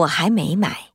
我还没买。